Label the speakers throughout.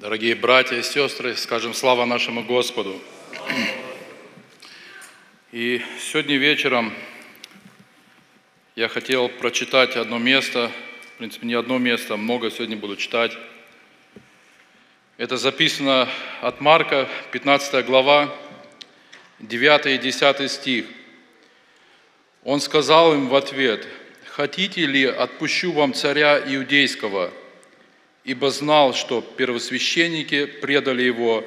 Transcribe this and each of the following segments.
Speaker 1: Дорогие братья и сестры, скажем слава нашему Господу. И сегодня вечером я хотел прочитать одно место, в принципе, не одно место, много сегодня буду читать. Это записано от Марка, 15 глава, 9 и 10 стих. Он сказал им в ответ, «Хотите ли, отпущу вам царя иудейского?» Ибо знал, что первосвященники предали его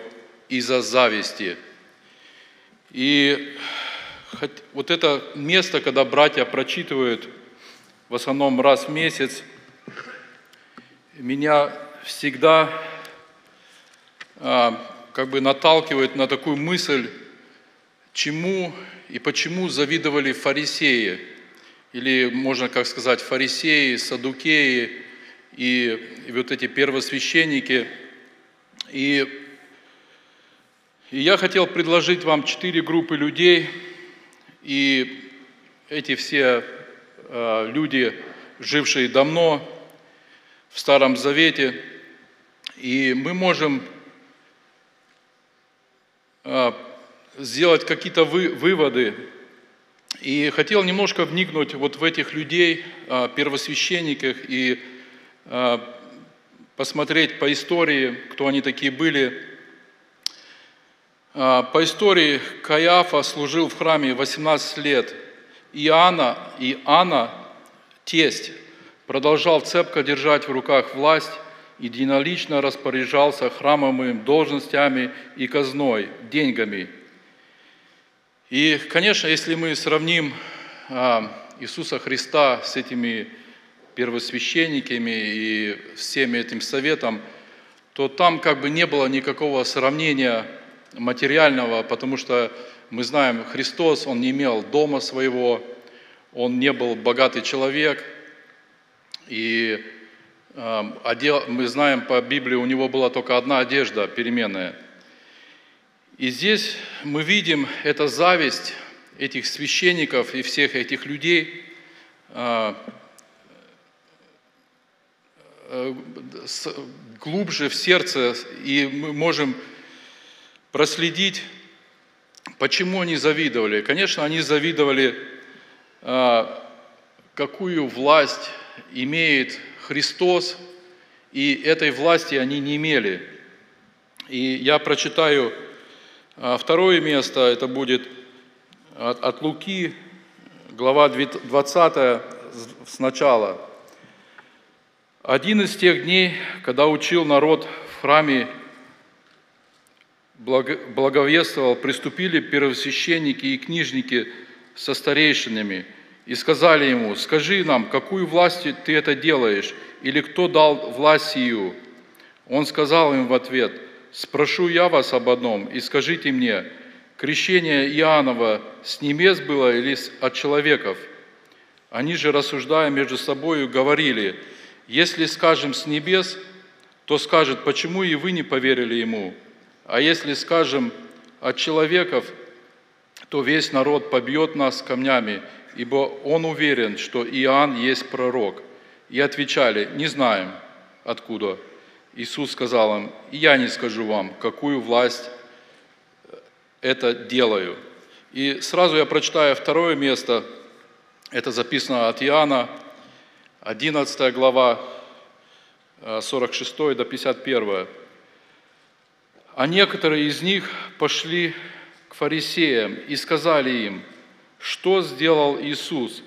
Speaker 1: из-за зависти. И вот это место, когда братья прочитывают в основном раз в месяц, меня всегда а, как бы наталкивает на такую мысль, чему и почему завидовали фарисеи, или можно как сказать фарисеи, садукеи, и, и вот эти первосвященники. И, и я хотел предложить вам четыре группы людей, и эти все э, люди, жившие давно в Старом Завете, и мы можем э, сделать какие-то вы, выводы. И хотел немножко вникнуть вот в этих людей, э, первосвященниках и посмотреть по истории, кто они такие были. Э, по истории Каяфа служил в храме 18 лет. Иоанна, Анна, тесть, продолжал цепко держать в руках власть единолично распоряжался храмовыми должностями и казной, деньгами. И, конечно, если мы сравним э, Иисуса Христа с этими первосвященниками и всеми этим советом, то там как бы не было никакого сравнения материального, потому что мы знаем, Христос, Он не имел дома своего, Он не был богатый человек, и э, мы знаем по Библии, у Него была только одна одежда переменная. И здесь мы видим эту зависть этих священников и всех этих людей, Э, глубже в сердце, и мы можем проследить, почему они завидовали. Конечно, они завидовали, а, какую власть имеет Христос, и этой власти они не имели. И я прочитаю а, второе место, это будет от Луки, глава 20 сначала – один из тех дней, когда учил народ в храме, благовествовал, приступили первосвященники и книжники со старейшинами и сказали ему, скажи нам, какую властью ты это делаешь, или кто дал власть сию? Он сказал им в ответ, спрошу я вас об одном, и скажите мне, крещение Иоаннова с небес было или от человеков? Они же, рассуждая между собой, говорили – если скажем с небес, то скажет, почему и вы не поверили ему? А если скажем от человеков, то весь народ побьет нас камнями, ибо он уверен, что Иоанн есть пророк. И отвечали, не знаем, откуда. Иисус сказал им, я не скажу вам, какую власть это делаю. И сразу я прочитаю второе место, это записано от Иоанна, 11 глава, 46 э, до 51. А некоторые из них пошли к фарисеям и сказали им, что сделал Иисус.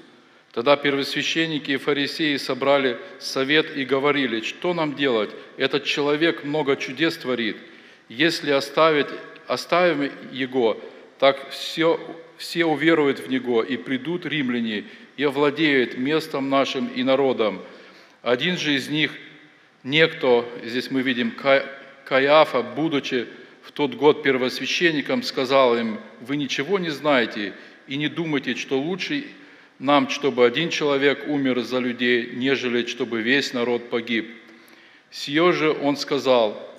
Speaker 1: Тогда первосвященники и фарисеи собрали совет и говорили, что нам делать? Этот человек много чудес творит. Если оставить, оставим его, так все, все уверуют в него, и придут римляне, и овладеет местом нашим и народом. Один же из них, некто, здесь мы видим Каиафа, будучи в тот год первосвященником, сказал им, вы ничего не знаете и не думайте, что лучше нам, чтобы один человек умер за людей, нежели чтобы весь народ погиб. Сие же он сказал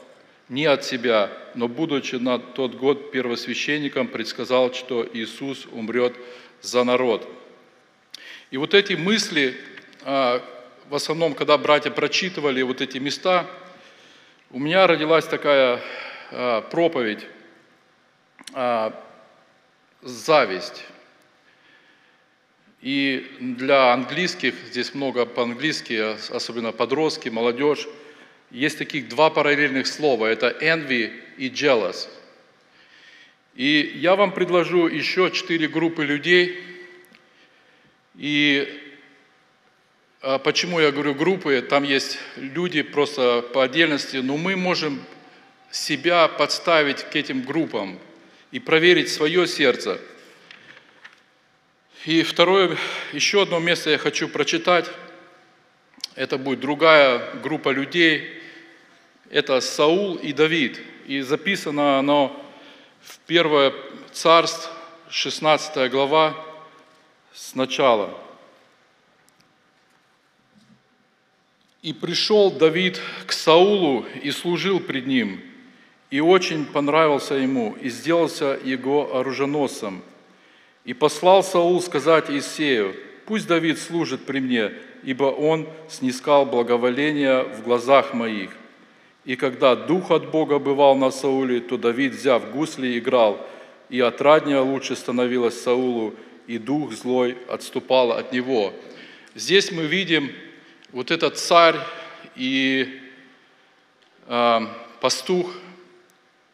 Speaker 1: не от себя, но будучи на тот год первосвященником, предсказал, что Иисус умрет за народ. И вот эти мысли, а, в основном, когда братья прочитывали вот эти места, у меня родилась такая а, проповедь а, «Зависть». И для английских, здесь много по-английски, особенно подростки, молодежь, есть таких два параллельных слова. Это envy и jealous. И я вам предложу еще четыре группы людей. И а почему я говорю группы? Там есть люди просто по отдельности, но мы можем себя подставить к этим группам и проверить свое сердце – и второе, еще одно место я хочу прочитать. Это будет другая группа людей. Это Саул и Давид. И записано оно в 1 Царств, 16 глава, сначала. «И пришел Давид к Саулу и служил пред ним, и очень понравился ему, и сделался его оруженосцем – и послал Саул сказать Иисею, пусть Давид служит при мне, ибо он снискал благоволение в глазах моих. И когда дух от Бога бывал на Сауле, то Давид, взяв гусли, играл, и отраднее лучше становилось Саулу, и дух злой отступал от него. Здесь мы видим вот этот царь и э, пастух,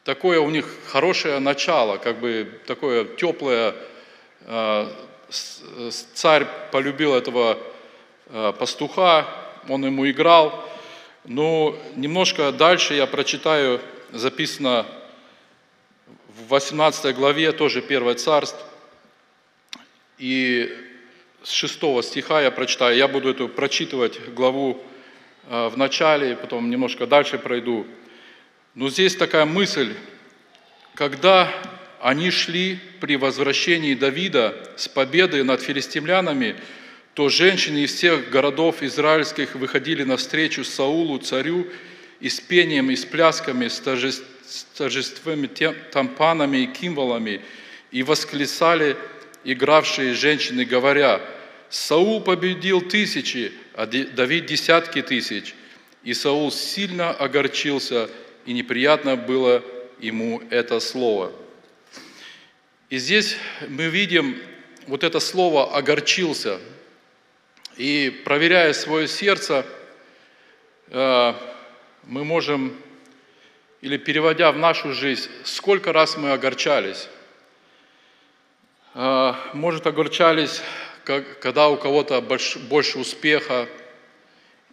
Speaker 1: такое у них хорошее начало, как бы такое теплое Э, царь полюбил этого пастуха, он ему играл. Но немножко дальше я прочитаю, записано в 18 главе, тоже 1 царств, и с 6 стиха я прочитаю, я буду эту прочитывать главу э, в начале, потом немножко дальше пройду. Но здесь такая мысль, когда они шли при возвращении Давида с победой над филистимлянами, то женщины из всех городов израильских выходили навстречу Саулу, царю, и с пением, и с плясками, с торжествами, тампанами и кимволами, и восклицали игравшие женщины, говоря, «Саул победил тысячи, а Давид десятки тысяч». И Саул сильно огорчился, и неприятно было ему это слово – и здесь мы видим вот это слово «огорчился». И проверяя свое сердце, э, мы можем, или переводя в нашу жизнь, сколько раз мы огорчались. Э, может, огорчались, когда у кого-то больше успеха,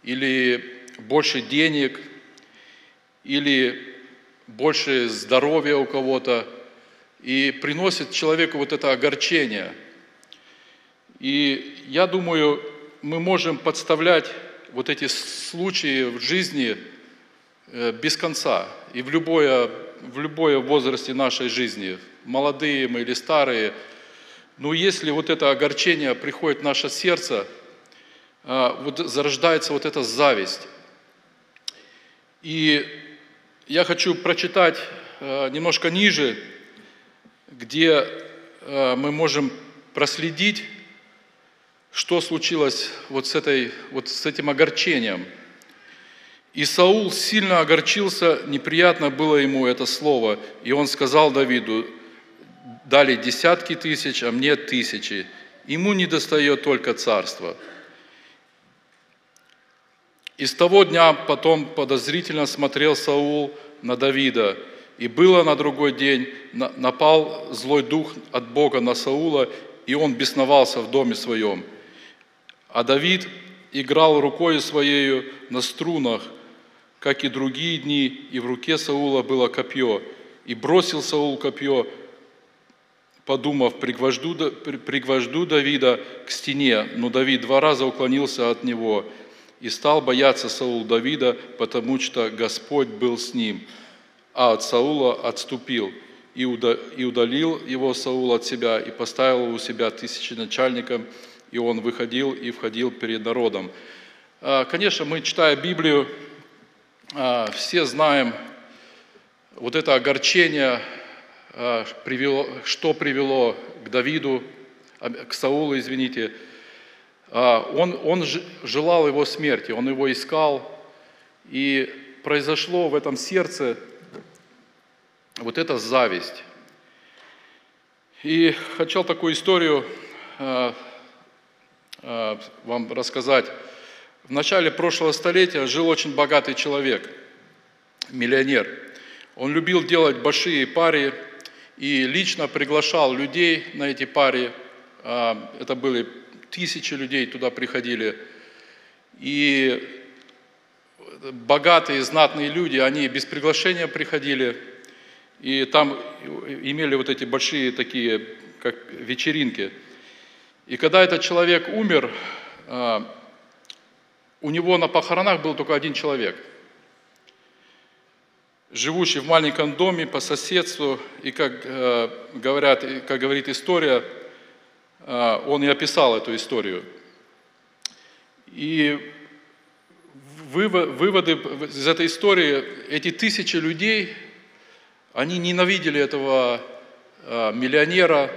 Speaker 1: или больше денег, или больше здоровья у кого-то – и приносит человеку вот это огорчение. И я думаю, мы можем подставлять вот эти случаи в жизни э, без конца и в любое, в любое возрасте нашей жизни, молодые мы или старые. Но если вот это огорчение приходит в наше сердце, э, вот зарождается вот эта зависть. И я хочу прочитать э, немножко ниже где э, мы можем проследить, что случилось вот с, этой, вот с этим огорчением. И Саул сильно огорчился, неприятно было ему это слово, и он сказал Давиду, дали десятки тысяч, а мне тысячи. Ему не достает только царство. И с того дня потом подозрительно смотрел Саул на Давида – и было на другой день, напал злой дух от Бога на Саула, и он бесновался в доме своем. А Давид играл рукой своею на струнах, как и другие дни, и в руке Саула было копье. И бросил Саул копье, подумав, пригвожду, пригвожду Давида к стене, но Давид два раза уклонился от него, и стал бояться Саул Давида, потому что Господь был с ним – а от Саула отступил и удалил его Саул от себя и поставил его у себя тысячи начальником, и он выходил и входил перед народом. А, конечно, мы, читая Библию, а, все знаем вот это огорчение, а, что привело к Давиду, к Саулу, извините. Он, он желал его смерти, он его искал, и произошло в этом сердце вот эта зависть. И хотел такую историю вам рассказать. В начале прошлого столетия жил очень богатый человек, миллионер. Он любил делать большие пари и лично приглашал людей на эти пари. Э, это были тысячи людей, туда приходили. И богатые, знатные люди, они без приглашения приходили, и там имели вот эти большие такие, как вечеринки. И когда этот человек умер, а, у него на похоронах был только один человек, живущий в маленьком доме по соседству, и как э, говорят, как говорит история, а, он и описал эту историю. И выводы из этой истории, эти тысячи людей, они ненавидели этого миллионера,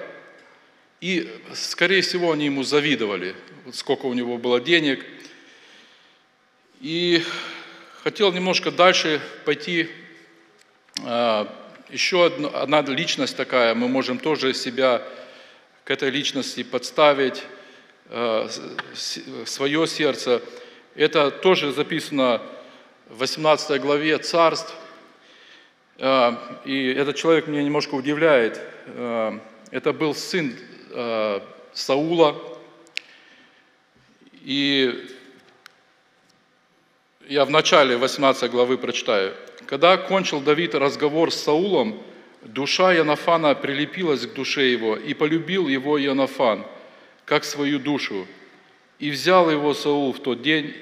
Speaker 1: и, скорее всего, они ему завидовали, сколько у него было денег. И хотел немножко дальше пойти. А, еще одна личность такая, мы можем тоже себя к этой личности подставить, а, свое сердце – это тоже записано в 18 главе царств. А, и этот человек меня немножко удивляет. Это был сын а, Саула. И я в начале 18 главы прочитаю. Когда кончил Давид разговор с Саулом, душа Янафана прилепилась к душе его, и полюбил его Янафан, как свою душу. И взял его Саул в тот день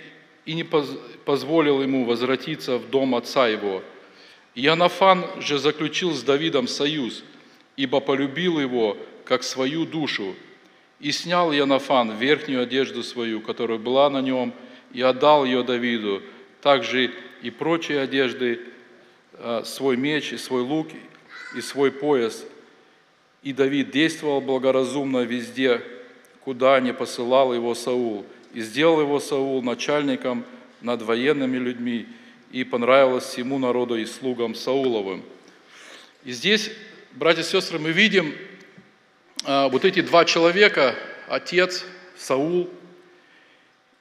Speaker 1: и не позволил ему возвратиться в дом отца его. Янафан же заключил с Давидом союз, ибо полюбил его, как свою душу. И снял Янафан верхнюю одежду свою, которая была на нем, и отдал ее Давиду, также и прочие одежды, а, свой меч, и свой лук, и свой пояс. И Давид действовал благоразумно везде, куда не посылал его Саул – и сделал его Саул начальником над военными людьми, и понравилось всему народу и слугам Сауловым. И здесь, братья и сестры, мы видим вот эти два человека, отец Саул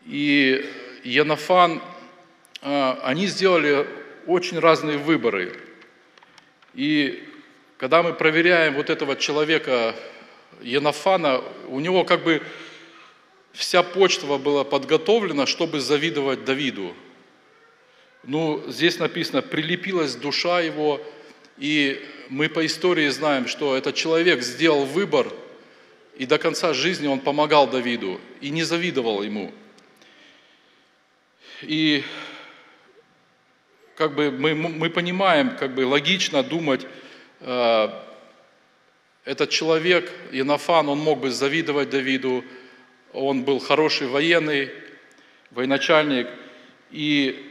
Speaker 1: и Янафан, а, они сделали очень разные выборы. И когда мы проверяем вот этого человека, Янафана, у него как бы вся почва была подготовлена, чтобы завидовать Давиду. Ну, здесь написано, прилепилась душа его, и мы по истории знаем, что этот человек сделал выбор, и до конца жизни он помогал Давиду и не завидовал ему. И как бы мы, мы понимаем, как бы логично думать, э, этот человек, Инофан, он мог бы завидовать Давиду, он был хороший военный, военачальник, и,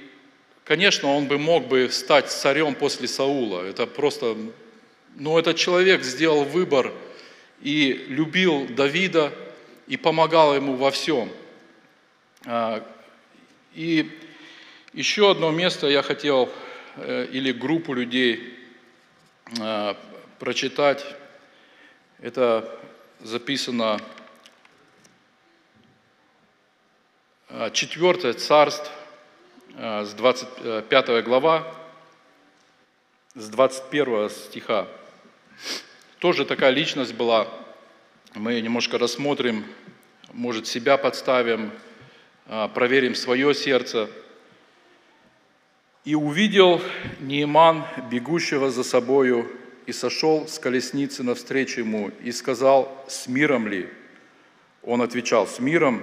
Speaker 1: конечно, он бы мог бы стать царем после Саула. Это просто, но этот человек сделал выбор и любил Давида и помогал ему во всем. А, и еще одно место я хотел, э, или группу людей а, прочитать. Это записано А, четвертое царство, а, с 25 глава, с 21 стиха. Тоже такая личность была. Мы немножко рассмотрим, может, себя подставим, а, проверим свое сердце. «И увидел Неиман, бегущего за собою, и сошел с колесницы навстречу ему, и сказал, с миром ли? Он отвечал, с миром,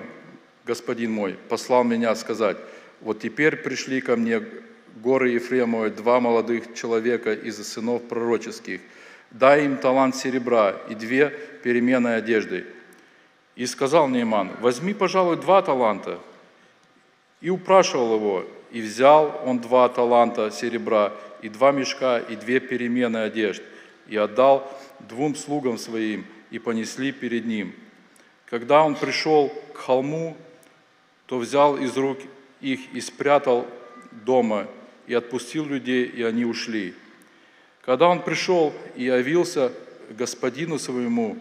Speaker 1: господин мой, послал меня сказать, вот теперь пришли ко мне горы Ефремовой два молодых человека из сынов пророческих, дай им талант серебра и две перемены одежды. И сказал Нейман, возьми, пожалуй, два таланта. И упрашивал его, и взял он два таланта серебра, и два мешка, и две перемены одежд, и отдал двум слугам своим, и понесли перед ним. Когда он пришел к холму, то взял из рук их и спрятал дома, и отпустил людей, и они ушли. Когда он пришел и явился господину своему,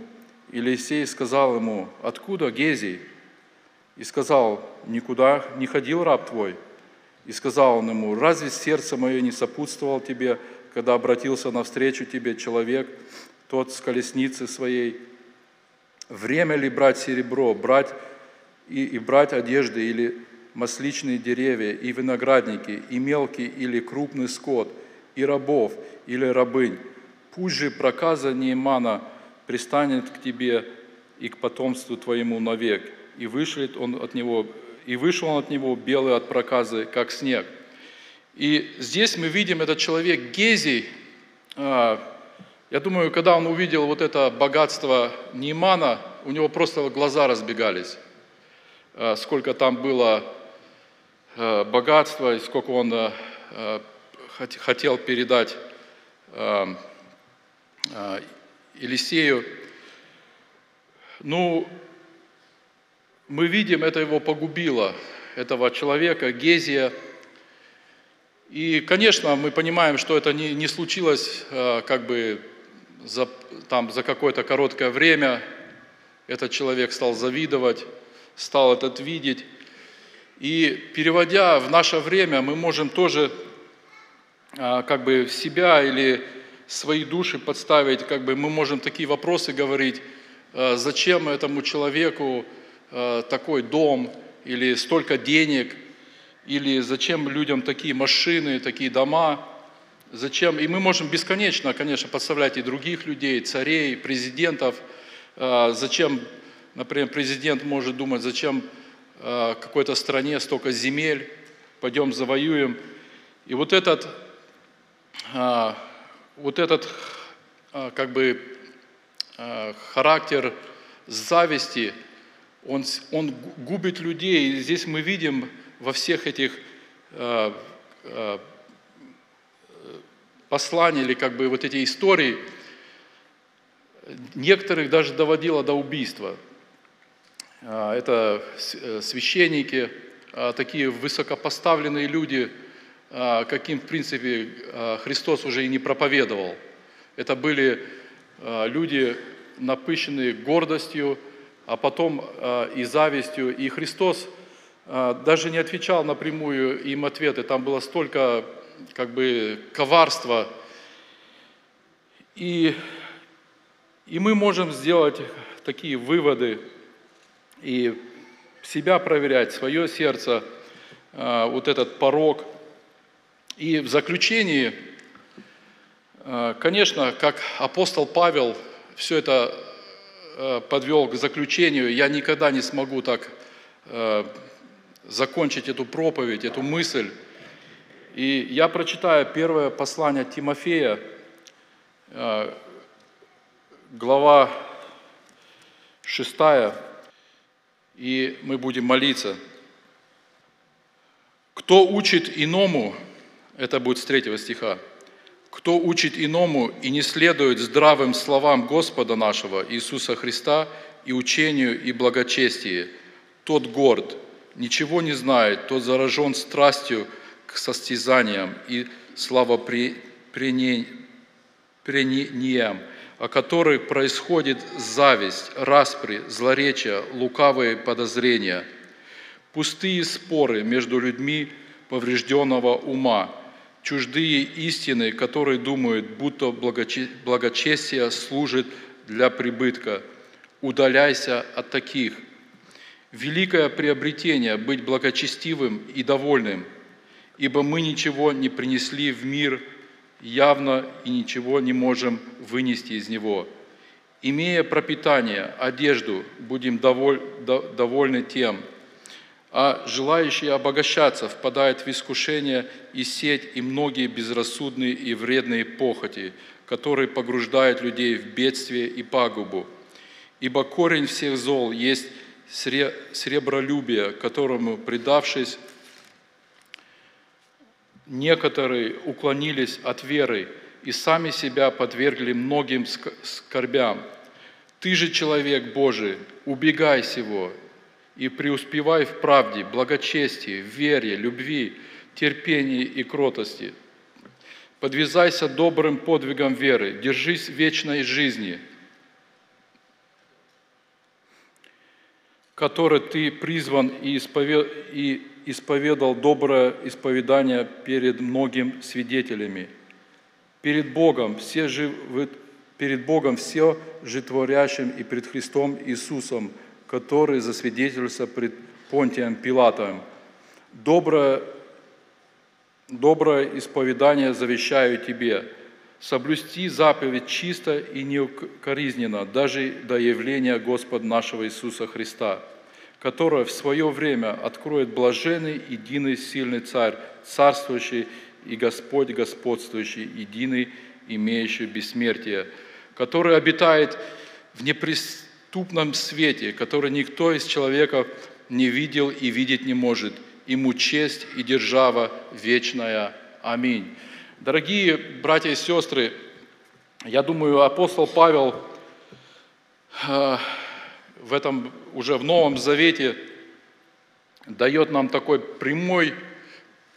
Speaker 1: Елисей сказал ему, откуда Гезий? И сказал, никуда не ходил раб твой. И сказал он ему, разве сердце мое не сопутствовало тебе, когда обратился навстречу тебе человек, тот с колесницы своей? Время ли брать серебро, брать и, и брать одежды или масличные деревья, и виноградники, и мелкий или крупный скот, и рабов или рабынь? Пусть же проказа Неймана пристанет к тебе и к потомству твоему навек, и вышлет он от него, и вышел он от него белый от проказы, как снег. И здесь мы видим этот человек Гезий, а, я думаю, когда он увидел вот это богатство Неймана, у него просто глаза разбегались. А, сколько там было богатства и сколько он хотел передать Елисею. Ну, мы видим, это его погубило, этого человека, Гезия. И, конечно, мы понимаем, что это не, не случилось э, как бы за, там, за какое-то короткое время. Этот человек стал завидовать, стал этот видеть. И переводя в наше время, мы можем тоже э, как бы себя или свои души подставить, как бы мы можем такие вопросы говорить, э, зачем этому человеку Э, такой дом или столько денег, или зачем людям такие машины, такие дома, зачем, и мы можем бесконечно, конечно, подставлять и других людей, царей, президентов, зачем, например, президент может думать, зачем какой-то стране столько земель, пойдем завоюем. И вот этот, вот этот как бы характер зависти – он, он губит людей. И здесь мы видим во всех этих э, э, посланиях или как бы вот эти истории, некоторых даже доводило до убийства. Э, это э, священники, э, такие высокопоставленные люди, каким, в принципе, Христос уже и не проповедовал. Это были люди, напыщенные гордостью, а потом и завистью. И Христос даже не отвечал напрямую им ответы. Там было столько как бы коварства. И, и мы можем сделать такие выводы и себя проверять, свое сердце, э, вот этот порог. И в заключении, конечно, как апостол Павел все это Э, подвел к заключению, я никогда не смогу так э, закончить эту проповедь, эту мысль. И я прочитаю первое послание Тимофея, э, глава 6, и мы будем молиться. Кто учит иному, это будет с третьего стиха, кто учит иному и не следует здравым словам Господа нашего Иисуса Христа и учению и благочестию, тот горд, ничего не знает, тот заражен страстью к состязаниям и славопрениям, о которых происходит зависть, распри, злоречия, лукавые подозрения, пустые споры между людьми поврежденного ума – чуждые истины, которые думают, будто благочестие служит для прибытка. Удаляйся от таких. Великое приобретение – быть благочестивым и довольным, ибо мы ничего не принесли в мир явно и ничего не можем вынести из него. Имея пропитание, одежду, будем довольны тем – а желающие обогащаться впадают в искушение и сеть, и многие безрассудные и вредные похоти, которые погружают людей в бедствие и пагубу. Ибо корень всех зол есть сребролюбие, которому, предавшись, некоторые уклонились от веры и сами себя подвергли многим скорбям. Ты же, человек Божий, убегай сего, и преуспевай в правде, благочестии, вере, любви, терпении и кротости. Подвязайся добрым подвигом веры, держись вечной жизни, которой ты призван и исповедал доброе исповедание перед многими свидетелями. Перед Богом все живы, перед Богом все житворящим и пред Христом Иисусом, который засвидетельствовался пред Понтием Пилатом. Доброе, доброе исповедание завещаю тебе, соблюсти заповедь чисто и неукоризненно, даже до явления Господа нашего Иисуса Христа, которое в свое время откроет блаженный, единый, сильный Царь, царствующий и Господь господствующий, единый, имеющий бессмертие, который обитает в неприступном свете, который никто из человеков не видел и видеть не может. Ему честь и держава вечная. Аминь. Дорогие братья и сестры, я думаю, апостол Павел э, в этом уже в Новом Завете дает нам такой прямой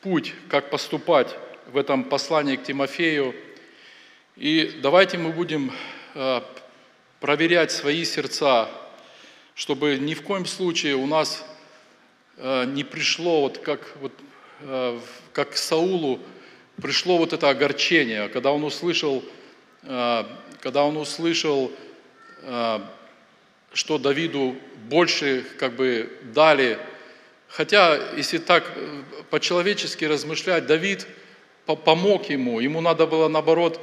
Speaker 1: путь, как поступать в этом послании к Тимофею. И давайте мы будем э, проверять свои сердца, чтобы ни в коем случае у нас э, не пришло, вот как, вот, э, как Саулу, пришло вот это огорчение, когда он услышал, когда он услышал, что Давиду больше как бы дали. Хотя, если так по-человечески размышлять, Давид помог ему, ему надо было наоборот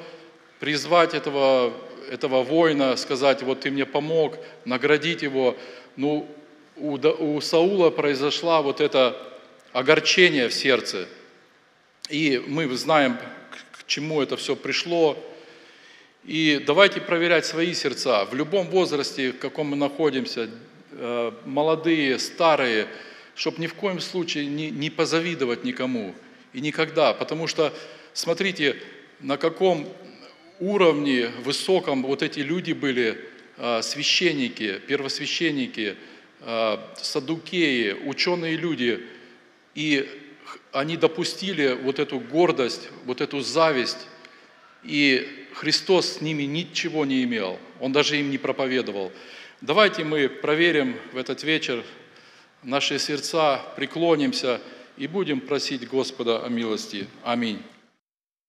Speaker 1: призвать этого этого воина, сказать, вот ты мне помог, наградить его. Ну, у, у Саула произошло вот это огорчение в сердце. И мы знаем, к чему это все пришло. И давайте проверять свои сердца. В любом возрасте, в каком мы находимся, э, молодые, старые, чтобы ни в коем случае не, не позавидовать никому. И никогда. Потому что, смотрите, на каком уровне высоком вот эти люди были, а, священники, первосвященники, а, садукеи, ученые люди, и они допустили вот эту гордость, вот эту зависть, и Христос с ними ничего не имел, Он даже им не проповедовал. Давайте мы проверим в этот вечер наши сердца, преклонимся и будем просить Господа о милости. Аминь.